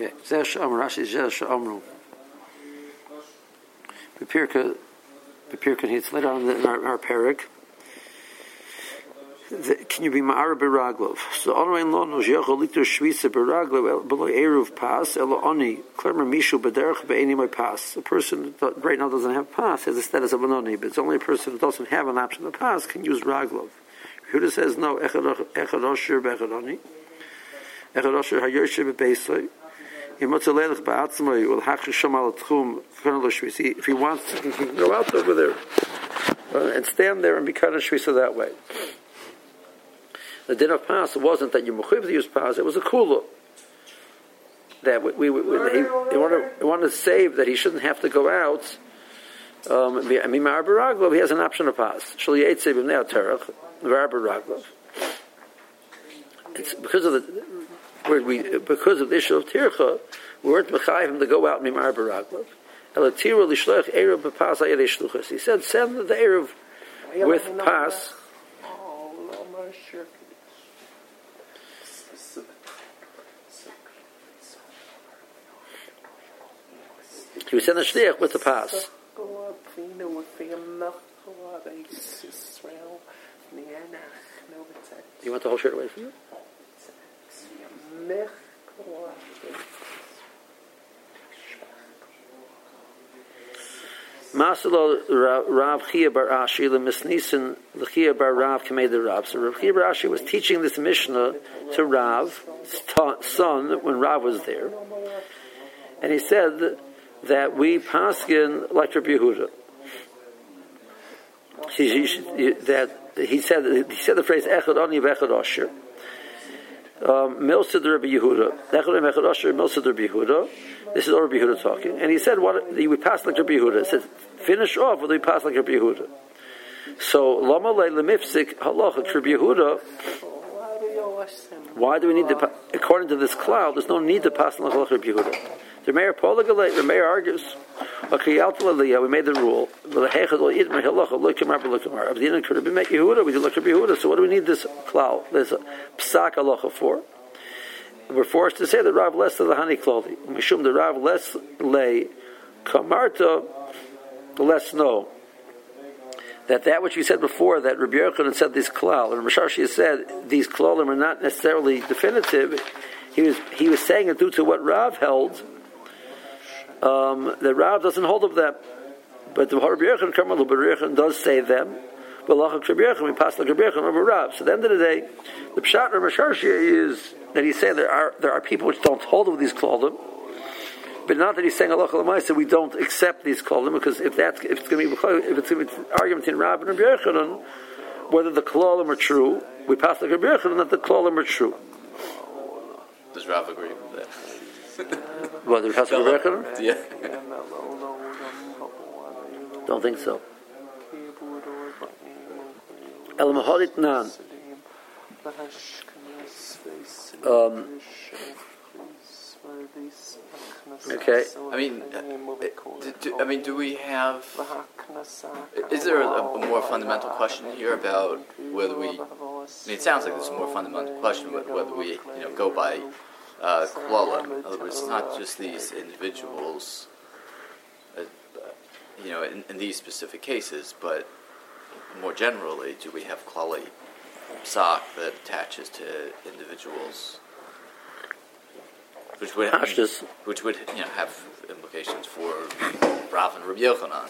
Okay, Zeh Sha'amr, Rashi Zeh Sha'amru. Bepirka, Bepirka, it's later on in our, our. The- Can you be ma'ara beraglov? So onrein lo no zyochol liter shvisa beraglov below eruv pas elo oni klemer mishu bederach be'eni my pas. A person that right now doesn't have pass has the status of an oni, but it's only a person who doesn't have an option of pass can use raglov. Huda says no echad osher be'echad oni. Echad osher be'beisoi. If he wants, can go out over there uh, and stand there and be of shvisa that way. The din of pas wasn't that you mechuyev to use pas; it was a kula. That we, we, we he, he wanted to save that he shouldn't have to go out. Um, I mean, Ma'ar he has an option of pas. Shali Eitzev Ibnei Terach, Ma'ar It's because of the where we because of the issue of tircha, we weren't mechayim to go out mimar baraglov. Elatira lishloch erev b'pas ayed shluchas. He said, send the erev with pas. No, I'm sure. He would send the shliach with the pas. You want the whole shirt away from you? Masalo Rav Chia Bar Ashi lemisnisen Chia Bar Rav Kamei the Rav. So Rav Chia Bar Ashi was teaching this Mishnah to Rav, son, when Rav was there, and he said that we paskin like Rabbi Yehuda. He, he, that he said he said the phrase Echad Ani Vechad Asher. Um, Milsa Rabbi Yehuda. Milsa Rabbi Yehuda. This is Rabbi Yehuda talking, and he said what we pass like Rabbi Yehuda. It says finish off with we pass like Rabbi Yehuda. So Lama Le Lemifsik Halacha Rabbi Yehuda. Why do we need to? According to this cloud, there's no need to pass like Rabbi Yehuda. The mayor Poligalate, the mayor argues, we made the rule. Abdina could have make Yehuda, we did look Yehuda, so what do we need this cloud, this psak halacha for? We're forced to say that Rav less the honey clothing. Mishum the Rav less lay kamarta less no. That that which we said before, that Rabbi Yochanan said this klal, and Rashashi said these klalim are not necessarily definitive. He was he was saying it due to what Rav held. Um, that Rav doesn't hold of them, but the Rabbi Yochanan Karmel Yochanan does say them. But Lachak Yochanan we pass Rabbi Yochanan over Rav. So at the end of the day, the pshat Rabbi Rashashi is that he's saying there are there are people which don't hold of these klalim. But not that he's saying Allah Lamaisa, we don't accept these klalim because if that's if it's going to be if it's going to be an argument in Rav and Yochanan, whether the klalim are true, we pass like Rabbi Yochanan that the klalim are true. Does Rav agree with that? Whether pass like Rabbi Yochanan? Yeah. Don't think so. El Maholit Nan. Um, okay. I mean, uh, do, do, I mean, do we have? Is there a, a more fundamental question here about whether we? I mean, it sounds like there's a more fundamental question whether, whether we, you know, go by uh, klala. In other words, it's not just these individuals. Uh, you know, in, in these specific cases, but more generally, do we have klali sock that attaches to individuals? Which would, Pashtus. which would you know have implications for Rav and Rabbi Yochanan.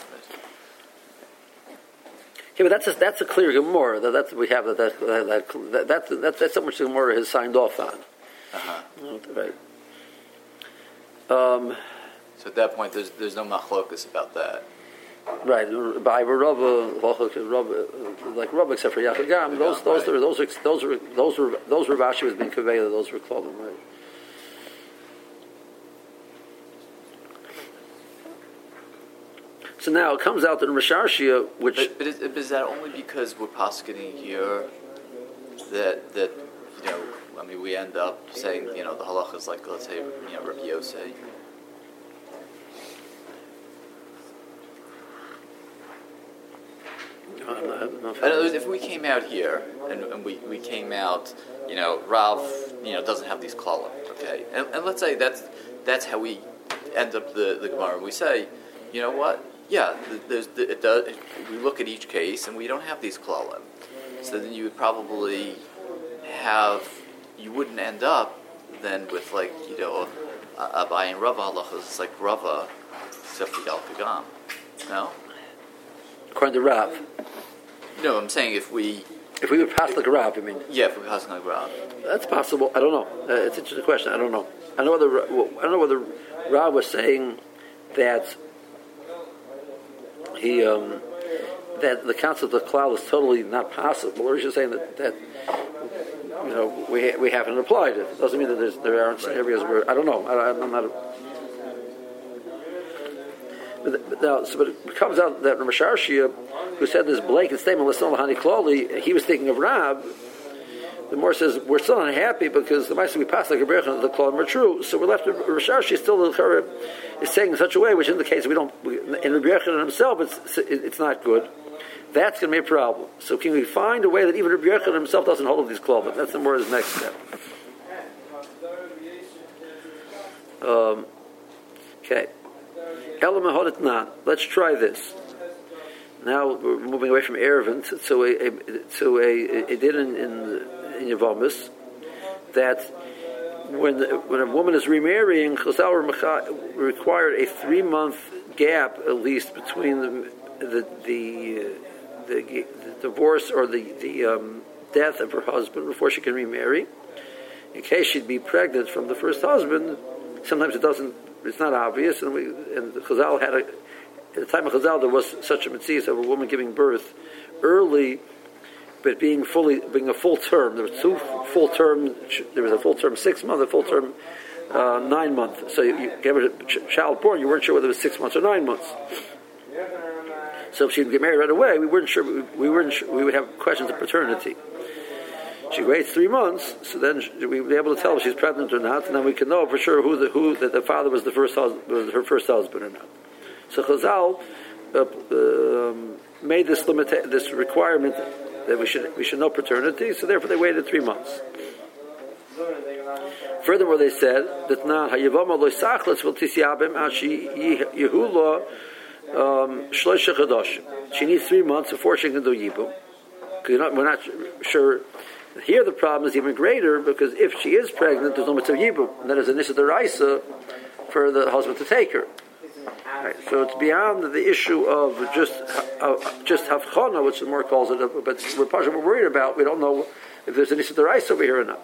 Yeah, but that's a, that's a clear Gemara. That that's we have that that that, that, that, that that's something the Gemara has signed off on. Right. Um, So at that point, there's there's no machlokas about that. right. By Rabba, like Rabba, except for Yachagam, those those Right. are those are those are those were those were Rashi was being conveyed. Those were called right. So now it comes out that in Rasharshia, which But, but, is, but is that only because we're posketing here that that? I mean, we end up saying you know the halacha is like let's say you know Rabbi Yosei. If we came out here and, and we, we came out, you know, Rav, you know, doesn't have these klalim, okay, and, and let's say that's that's how we end up the the Gemara. We say, you know what? Yeah, there's, it does. We look at each case, and we don't have these klalim. So then you would probably have, you wouldn't end up then with like you know, Abai and Rava halachas. It's like Rava, except for Kagam. No. According to Rav. No, I'm saying if we. If we would pass like Rav, I mean. Yeah, if we pass like Rav. That's possible. I don't know. Uh, it's an interesting question. I don't know. I know whether I don't know whether Rav was saying that he um, that the concept of cloud is totally not possible, or is just saying that, that you know we we haven't applied it. it doesn't mean that there aren't areas where I don't know. I, am not. A, but, now, so, but it comes out that Ramashar who said this blanket statement, "Listen, Klali," he was thinking of Rab the more says we're still unhappy because the Maisa we passed like a the Klalim are true. So we're left with Rashashi still the is saying in such a way which indicates we don't in Rabbi Yechon himself it's it's not good. That's going to be a problem. So can we find a way that even Rabbi Yechon himself doesn't hold of these Klalim? That's the more his next step. Um, okay. Let's try this. Now we're moving away from Eiruvin to a, a to a, it did in, in in Yavamis that when when a woman is remarrying, Chazal required a three month gap at least between the the the, the, the divorce or the the um, death of her husband before she can remarry. In case she'd be pregnant from the first husband, sometimes it doesn't. It's not obvious, and we and Chazal had a at the time of Chazal there was such a mitzvah of a woman giving birth early but being fully being a full term. There was two full term. There was a full term six month, a full term uh, nine month. So you, you gave a child born, you weren't sure whether it was six months or nine months. So if she'd get married right away, we weren't sure. We, we weren't. Sure, we would have questions of paternity. She waits three months, so then we would be able to tell if she's pregnant or not, and then we can know for sure who the who that the father was the first was her first husband or not. So Chazal uh, uh, made this limit, this requirement that we should we should know paternity, so therefore they waited three months. Furthermore, they said that now hayavama lo sachlas vil tisyabim ashi yehula um, shloisha. She needs three months before she can do yibum. Because we're not sure. Here the problem is even greater because if she is pregnant, there's no mitzvah yibum. And that is an issa for the husband to take her. Right, so it's beyond the issue of just uh, just havchana, which the more calls it, but we're partially worried about. We don't know if there's any rice over here or not.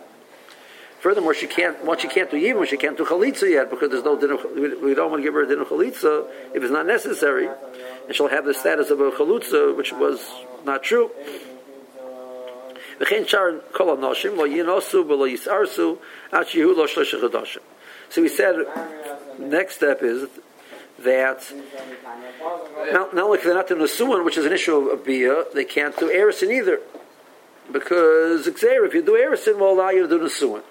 Furthermore, she can't once she can't do yibum, she can't do chalitza yet because there's no dinner. We don't want to give her a dinner chalitza if it's not necessary, and she'll have the status of a chalutza, which was not true. So we said, next step is that not, not only can they not do Nasuan, which is an issue of Bia, they can't do Erison either. Because if you do Erison, will allow you to do Nasuan.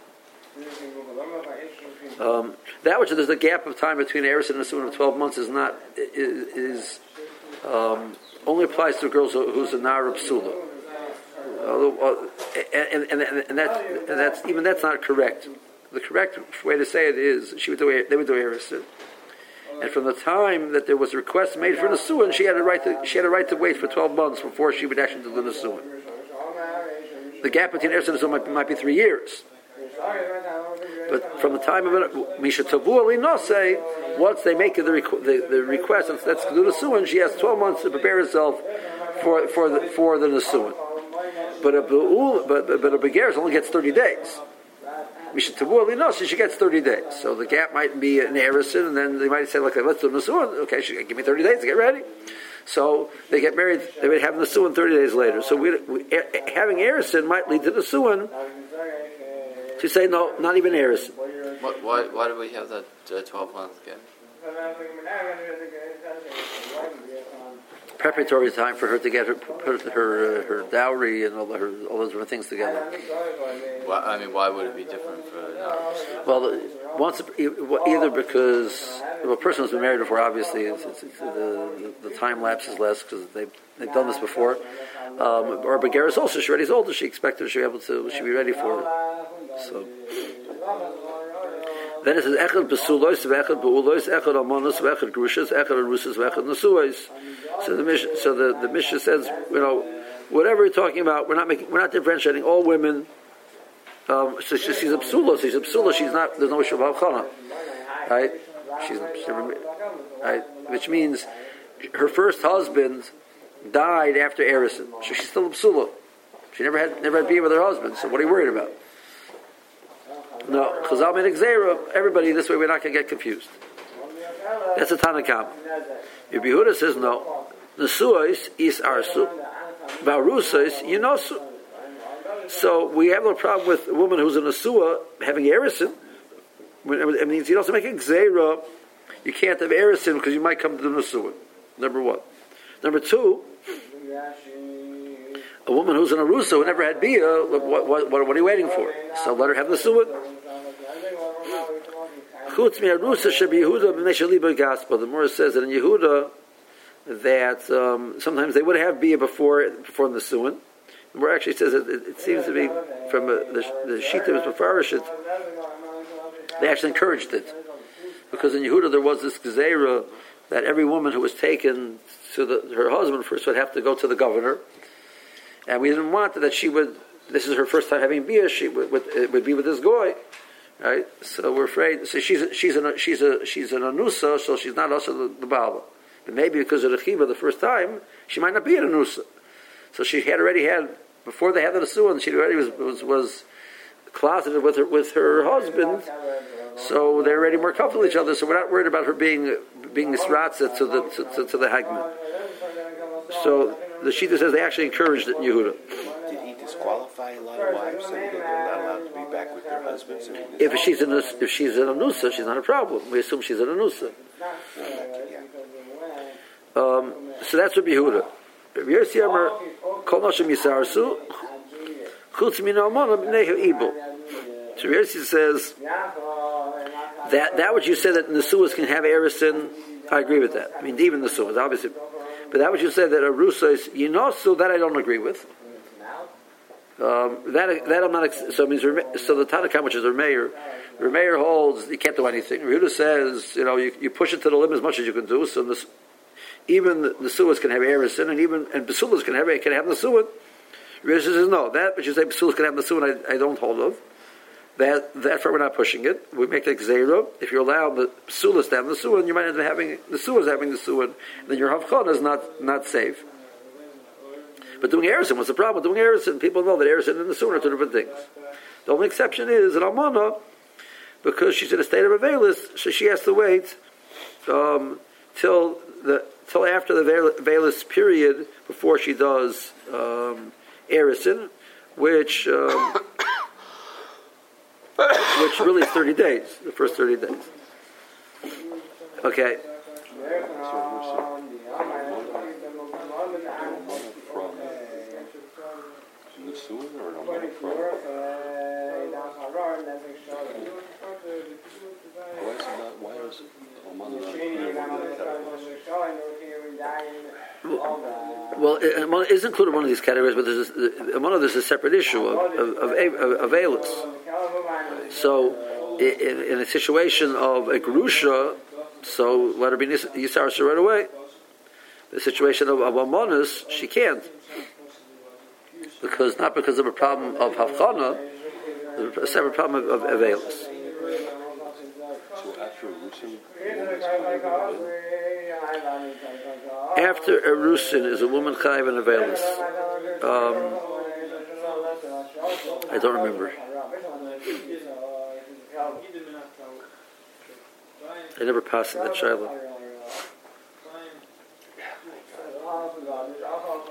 Um, that which there's a gap of time between Eris and Nasuan of 12 months is not, is, is um, only applies to girls who's a Nara Psula. Uh, and, and, and, that, and that's, even that's not correct. The correct way to say it is she would do, they would do Erison. And from the time that there was a request made for Nisuan, she had a right to she had a right to wait for twelve months before she would actually do the Nisuan. The gap between Eretz and Nisuan might, might be three years. But from the time of it, Misha Tavu say once they make the, the, the request, let's do the Nisuan, she has twelve months to prepare herself for for the for the Nisuan. But a but but a Begaris only gets thirty days. Mishnah she gets 30 days. So the gap might be an Erison, and then they might say, okay, let's do Nasuan. Okay, she give me 30 days to get ready. So they get married, they would have Nasuan 30 days later. So we, we, having Erison might lead to Nasuan to say, no, not even Erison. Why, why do we have that uh, 12 months again? preparatory time for her to get her put her uh, her dowry and all the, her all those different things together. Well, I mean, why would it be different for? Well, once either because well, a person who's been married before, obviously, it's, it's, it's, the, the time lapse is less because they've they've done this before. Um, or Begaris also she's already older. She expected she'd be able to she'd be ready for it. So. Then it says echad besulois, vechad beulois, echad almonos, vechad grushas, echad arusas, vechad nesuos. So the mission, so the the mission says, you know, whatever you're talking about, we're not making, we're not differentiating all women. Um, so she, she's a psula, she's a psula. She's not. There's no issue chana, right? She's, right, which means her first husband died after Erison, so she's still a psula. She never had never had beer with her husband. So what are you worried about? No, Chazal made Xera. Everybody this way, we're not going to get confused. That's a Tanakam. If Yehuda says no, Nesuos is arsu, Varusas yinosu. So we have no problem with a woman who's in a Nesua having Erison. It means you also make Xera. You can't have Erison because you might come to the Nesua. Number one. Number two, a woman who's an Arusa who never had Bia, what, what, what, are you waiting for? So let her have the Suwad. Chutz mi Arusa shebi Yehuda b'nei gaspa. The Morris says that in Yehuda that um, sometimes they would have Bia before before the Suwad. The Morris actually says that it, it, seems to be from uh, the, the sheet that was before it, they actually encouraged it. Because in Yehuda there was this Gezerah that every woman who was taken to the, her husband first would have to go to the governor and we didn't want that she would. This is her first time having beer. She would, would, it would be with this guy, right? So we're afraid. So she's a, she's an she's a she's an anusa, so she's not also the, the baba. But maybe because of the chiva the first time, she might not be an anusa. So she had already had before they had the and she already was was, was closeted with her with her husband. So they're already more comfortable with each other. So we're not worried about her being being nisratza to the to, to, to the hagman. So the Shita says they actually encouraged it in Yehuda. Did he disqualify a lot of wives not If she's in a, if she's an anusa, she's not a problem. We assume she's an anusa. Um, so that's what Yehuda. Rabbi Amar, Kol Noshem Yisarsu, Chutz Min Almona B'nei Ibel. So Rabbi says that that what you said that Nesuas can have Erison, I agree with that. I mean, even the Nesuas, obviously but that what you said that a rusa is yinosu, that I don't agree with. Um, that that I'm not. So means so the Tanakam, which is the mayor holds you can't do anything. Rehuda says you know you, you push it to the limit as much as you can do. So this, even the, the suas can have erison, and even and basulas can have can have the suat. Rehuda says no. That which you say basulas can have the suat, I, I don't hold of. That therefore we're not pushing it. We make the zero. If you allow the sulas to have the suan, you might end up having the suas having the suan. Then your havchon is not not safe. But doing erison, what's the problem with doing erison? People know that erison and the suan are two different things. The only exception is an almana, because she's in a state of availus, so she has to wait um, till the till after the availus period before she does um, which. Um, which really is 30 days, the first 30 days. Okay. Well, it is included in one of these categories, but there's a, one of there's a separate issue of of, of, of, of So, in, in, a situation of a grusha, so let her be yisarsa right away. The situation of, of amonis, she can't, because not because of a problem of havchana, a separate problem of, of avelus. So after Erusin is a woman chayv and avelis. Um, I don't remember. I never passed in the child.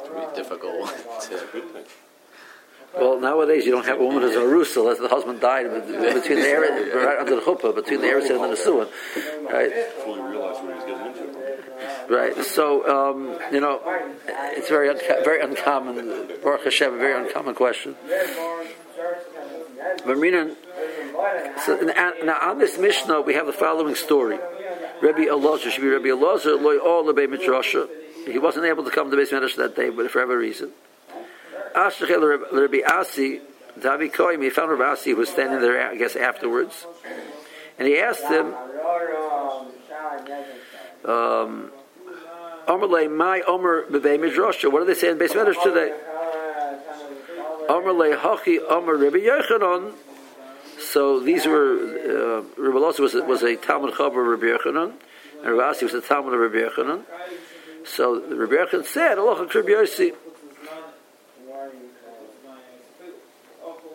It'd be difficult to. Well, nowadays you don't have a woman who's a arusa unless the husband died between the area, right under the chuppah, between the eretz and the nesuah, right? Fully realize what he's getting into. Right. So um, you know, it's very unco- very uncommon. Baruch Hashem, a very uncommon question. Marina. So now on this Mishnah we have the following story. Rabbi Elazar should be Rabbi Elazar loy all the Midrasha. He wasn't able to come to Beis Midrash that day, but for whatever reason. Ashachel Rabbi Asi, Davi Koim, he found Rabbi Asi who was standing there, I guess, afterwards. and he asked him, um, Omer my Omer b'vei midrasha. What do they say in base Medrash today? Omerle, hachi Omer Rabbi Yochanan. So these were uh, Rabbi Losa was was a Talmud Chaber Rabbi Yochanan, and Rabbi was a Talmud of Rabbi Yochanan. So Rabbi Yochanan said, "Allah Rabbi Yossi."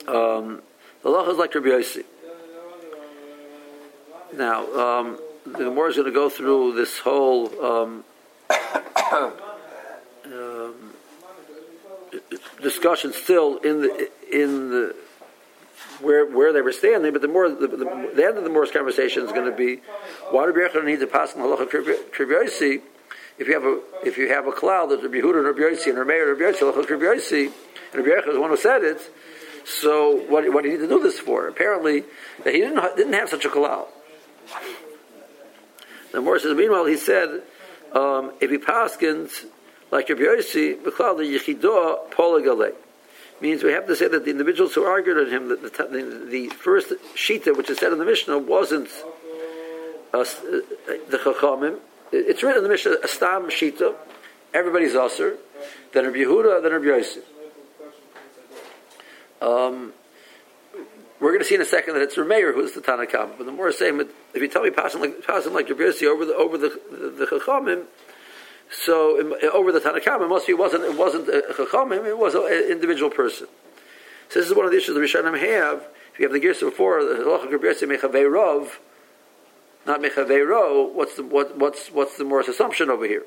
Um, the law is like Rabbi Yossi. Now, um, the Gemara is going to go through this whole um, um, discussion still in the in the where where they were standing, but the more the, the, the end of the Morris conversation is going to be why do Rabbi need to pass in halacha if you have a if you have a cloud that Rabbi Yehuda and Rabbi Yossi and Rabbi Rabbi Yossi halacha kribyosi and Rabbi is the one who said it. So what what do you need to do this for? Apparently, he didn't didn't have such a cloud. The Morris says, meanwhile, he said um, if he paskins like Rabbi Yossi, the Yechidah Polagale. Means we have to say that the individuals who argued on him, that the, the, the, first shita, which is said in the Mishnah, wasn't uh, the Chachamim. It's written in the Mishnah, a stam shita, everybody's usher, then Rabbi Yehuda, then Rabbi Yossi. Um, we're going to see in a second that it's Rameir who's the Tanakam. But the more saying, if you tell me passing like passing like Rabbi Yossi over the over the the, the Chachamim, so over the Tanakam, it must be it wasn't it wasn't a Chachamim, it was an individual person. So this is one of the issues the Rishonim have. If you have the gears before the Halacha Rabbi Yossi Mechavei Rov, not Mechavei Ro, what's the what, what's what's the Morris assumption over here?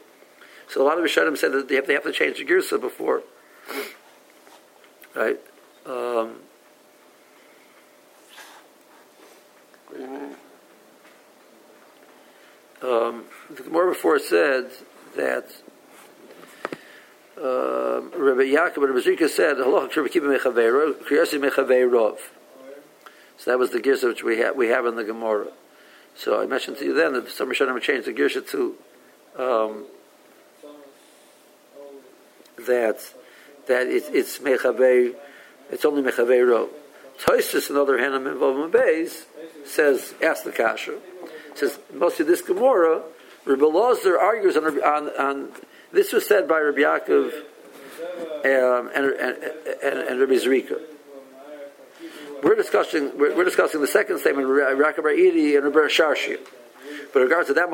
So a lot of Rishonim said that they have, they have to change the gears before, right? Um, Um, the Gemara before said that um, Rabbi Yaakov and Rabbi Zika said, "Halacha Kriyasim Mechaveirov." So that was the girsa which we have we have in the Gemara. So I mentioned to you then that some Rishonim changed the girsa to um, that that it, it's Mechavei, it's only Mechaveirov. Toisus, on the other hand, in Beis, says, ask the kasha. Says, mostly this Gemara, Rabbi Lozer argues on, on, on, this was said by Rabbi Yaakov um, and, and, and, and Rabbi Zrika. We're discussing, we're, we're discussing the second statement, Rabbi Idi and Rabbi Sharshi. But in regards to that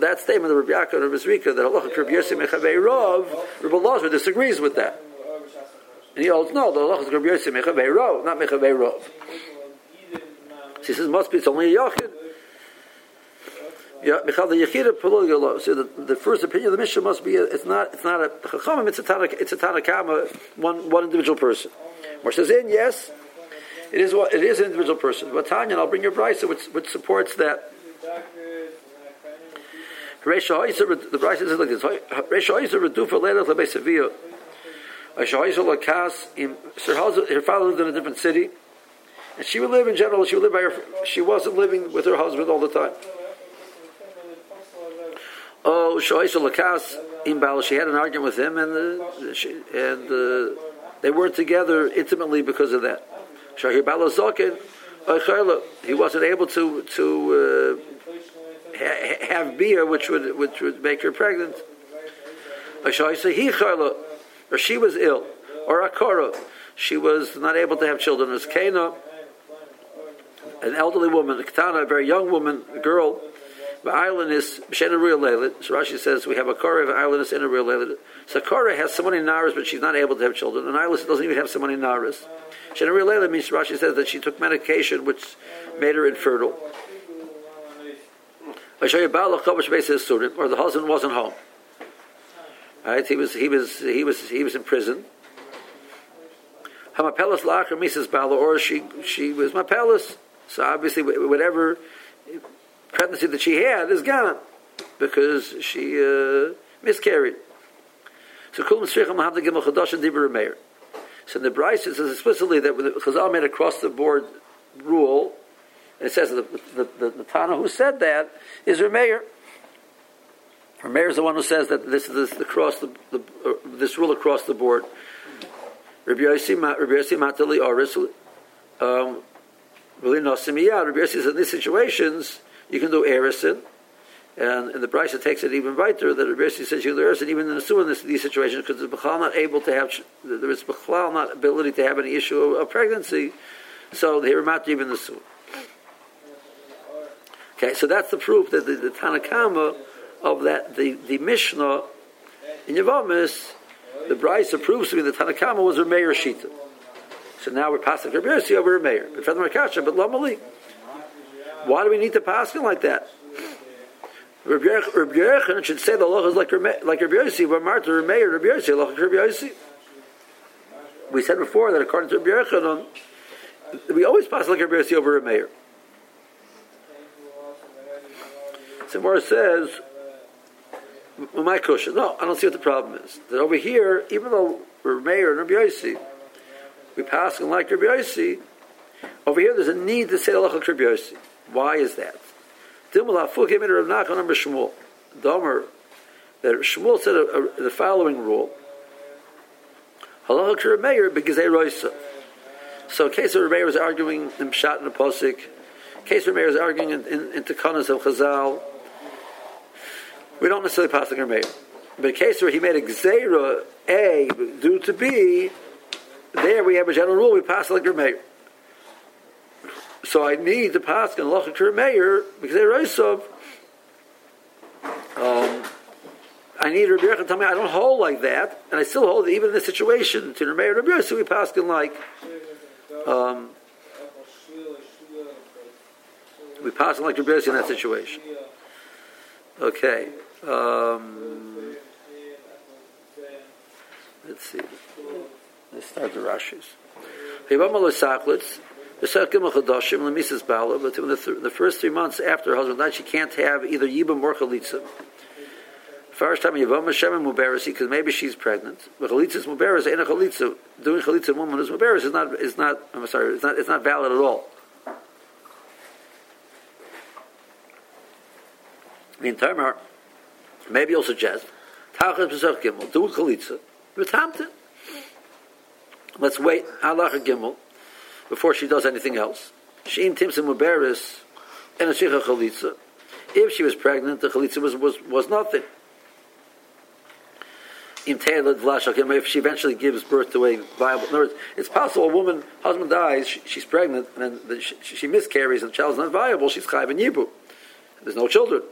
that statement of Rabbi Yaakov and Rabbi Zrika, that Allah Rabbi Yossi Mechavei Rov, Rabbi Lozer disagrees with that. And he holds, no, the Allah is Rabbi Yossi Mechavei Rov, not Mechavei Rov. So he says, must be, it's only a Yachid. Yeah, Michal the Yechida Polygalo. So the, the first opinion of the Mishnah must be it's not it's not a Chachamim, it's a Tanakh, it's a Tanakama, one one individual person. More says in yes, it is what it is an individual person. But Tanya, I'll bring your brisa which which supports that. The brisa says like this: Resha Oizer Redufa. Her father lived in a different city, and she would live in general. She would live by her. She wasn't living with her husband all the time. Oh, Shoisha Lakas Imbal, she had an argument with him, and uh, she, and uh, they weren't together intimately because of that. Shahir he wasn't able to to uh, ha- have beer, which would which would make her pregnant. Or she was ill, or Akara, she was not able to have children. As Kana, an elderly woman, a very young woman, a girl the island is Shena real Leilit. So Rashi says we have a Korah, an island is in a real Leilit. So Korah has someone in Naras, but she's not able to have children. An island doesn't even have someone in Naras. Shena real Leilit means Rashi says that she took medication which made her infertile. I show you student, or the husband wasn't home. Right? He was he was he was he was in prison. Hamapelas lacher Mrs. Bala, or she she was my palace. So obviously, whatever pregnancy that she had is gone because she uh, miscarried. So Kulam Sricham have the Gimel Chadash and Meir. So in the Bryce says explicitly that when Chazal made across the board rule, and it says the, the, the, the Tana who said that is Rameir. Rameir is the one who says that this is this, across the, the uh, this rule across the board. Rabbi Yossi Matali Aris, um. Rabbi Yossi says in these situations you can do erison, and, the Brisa takes it even weiter that Rabbi Yossi says you can do erison even in the in these situations because the Bechal not able to have there is Bechal not ability to have any issue of, of pregnancy, so they remat even the suit. Okay, so that's the proof that the, the Tanakama of that the, the Mishnah in Yavamis, the Brisa proves to me that Tanakama was a mayor Shita. So now we're passing Rabbi Yossi over a mayor. But but Lamali. Why do we need to pass him like that? Rabbi Yechon should say the law is like like Rabbi Yossi, but Marta Rabbi Rabbi Yossi, like Rabbi Yossi. We said before that according to Rabbi Yechon, we always pass like Rabbi Yossi over mayor. Samar says, my question. No, I don't see what the problem is. That over here, even though we're and Rabbi Yossi, we pass and like Rabbi Yossi. Over here, there's a need to say halacha Rabbi Yossi. Why is that? Domer that Shmuel said a, a, the following rule: halacha Rabbi Meir they roisa. So, case of Rabbi was arguing in Pshat and Aposik, in case Rabbi was arguing in, in, in Takanas of Chazal, we don't necessarily pass the Rabbi But in case where he made a Gzeira A due to B, there we have a general rule, we pass your mayor. So I need to pass and loch your mayor because they Raisov. Um, I need Rabbi Yechon tell me I don't hold like that, and I still hold even in this situation to Rabbi Rabbi so we pass like um, we pass like Rabbi in that situation. Okay. Um, let's see. Let's start the Rashis. The second Chadashim, Lemises Bala, but in the, th- the first three months after her husband died, she can't have either Yibam or Chalitza. First time Yavam Hashem and Mubarasi, because maybe she's pregnant. But Chalitza is Mubaras, ain't a Chalitza. Doing Chalitza woman is Mubaras is not, is not, I'm sorry, it's not, it's not valid at all. In Tamar, maybe you'll suggest, Tachas Pesach Gimel, do Chalitza, with Hampton. Let's wait halacha gimel before she does anything else. Shein timsim muberis and a shicha chalitza. If she was pregnant, the chalitza was, was, was nothing. If she eventually gives birth to a viable, in words, it's possible a woman, husband dies, she, she's pregnant, and then she, she, miscarries, and the child is not viable. She's chayv and yibu. There's no children.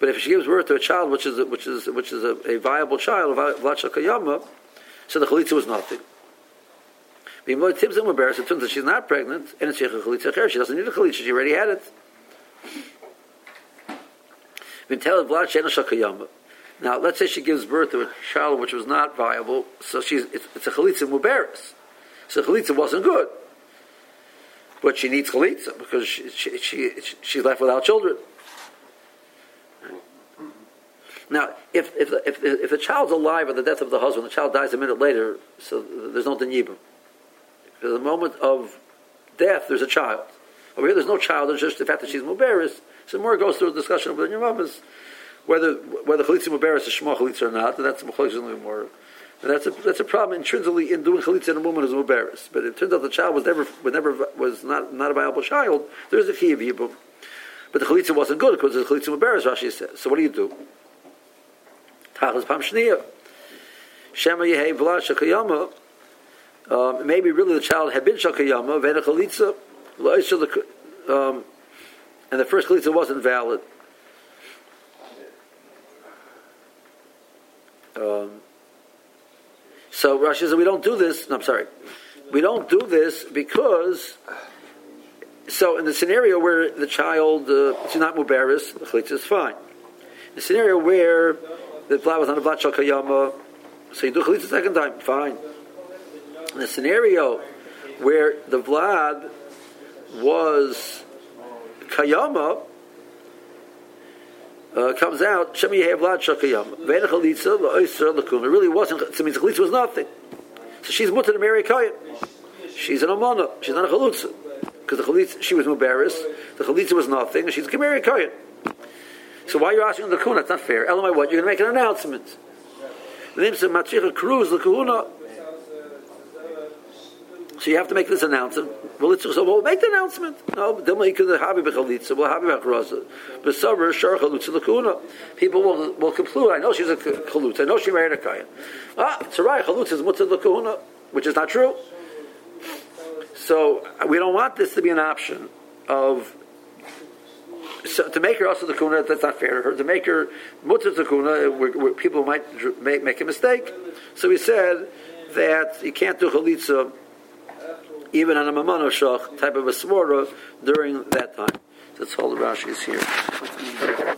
But if she gives birth to a child which is which is which is a, a viable child, so the chalitza was nothing. It turns out she's not pregnant, and it's She doesn't need a chalitza, she already had it. Now, let's say she gives birth to a child which was not viable, so she's it's, it's a chalitza muberis. So chalitza wasn't good, but she needs chalitza because she, she, she, she's left without children. Now, if, if, if, if the child's alive at the death of the husband, the child dies a minute later, so there's no dinyibim. At the moment of death, there's a child. Over here, there's no child. It's just the fact that she's muberis. So more goes through a discussion with the Yamamas whether whether chalitza muberis is shema chalitza or not. And that's a more. And that's a that's a problem intrinsically in doing chalitza in a woman who's muberis. But it turns out the child was never was never was not not a viable child. There's a chiyuv yibum. But the chalitza wasn't good because the chalitza muberis. Rashi says. So what do you do? Pam. Shema v'la shakayama. Um, maybe really the child had been shakayama, vena chalitza, um, and the first chalitza wasn't valid. Um, so Rashi says we don't do this. No, I'm sorry, we don't do this because. So in the scenario where the child uh, is not muberis, the chalitza is fine. The scenario where the blood was on a blood shakayama, so you do chalitza second time, fine in the scenario where the Vlad was Kayama, uh, comes out, Shem Yehe Vlad Shakayama. Chalitza. It really wasn't, it means Chalitza was nothing. So she's mutter to marry Kayan. She's an Amana. She's not a Chalutza. Because the Chalitza, she was Mubaris. The Chalitza was nothing, and she's a marry Kayan. So why are you asking the Kuna? That's not fair. Elamai, what? You're going to make an announcement. The name says Matricha Cruz, the Kahuna. So you have to make this announcement. Well, it's so we'll make the announcement. No, then we could have bechalitza. We'll have bechroza. But sover shar chalutza lakuna. People will will conclude. I know she's a chalutza. I know she married a kayan. Ah, it's a right. Chalutza is mutzah lakuna, which is not true. So we don't want this to be an option of so to make her also the kuna, that's not fair to her. To make her mutter the where, where people might make, make a mistake. So we said that you can't do chalitza even on a mamano shach type of a svora during that time. That's all the Rashi is here.